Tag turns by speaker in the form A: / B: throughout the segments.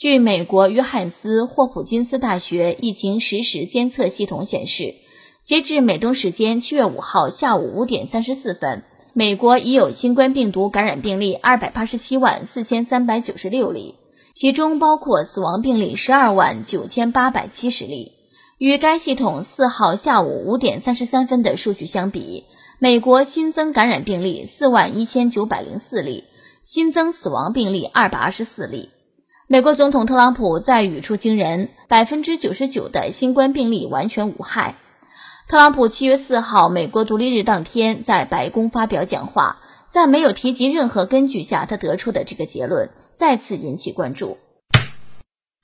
A: 据美国约翰斯霍普金斯大学疫情实时监测系统显示，截至美东时间七月五号下午五点三十四分，美国已有新冠病毒感染病例二百八十七万四千三百九十六例，其中包括死亡病例十二万九千八百七十例。与该系统四号下午五点三十三分的数据相比，美国新增感染病例四万一千九百零四例，新增死亡病例二百二十四例。美国总统特朗普在语出惊人，百分之九十九的新冠病例完全无害。特朗普七月四号美国独立日当天在白宫发表讲话，在没有提及任何根据下，他得出的这个结论再次引起关注。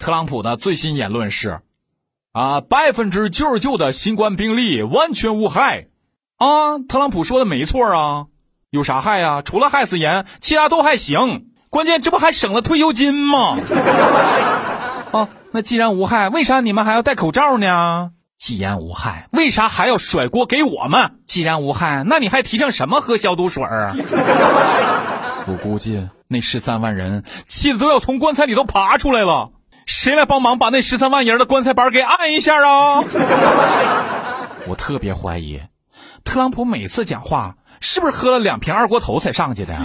B: 特朗普的最新言论是：啊，百分之九十九的新冠病例完全无害。啊，特朗普说的没错啊，有啥害呀？除了害死人，其他都还行。关键这不还省了退休金吗？哦，那既然无害，为啥你们还要戴口罩呢？既然无害，为啥还要甩锅给我们？既然无害，那你还提倡什么喝消毒水啊？我估计那十三万人气得都要从棺材里头爬出来了。谁来帮忙把那十三万人的棺材板给按一下啊？我特别怀疑，特朗普每次讲话是不是喝了两瓶二锅头才上去的？老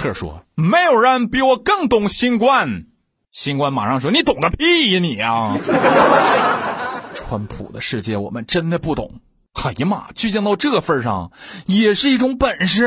B: 特说：“没有人比我更懂新冠。”新冠马上说：“你懂个屁呀你啊！”川普的世界我们真的不懂。哎呀妈，倔强到这份上也是一种本事。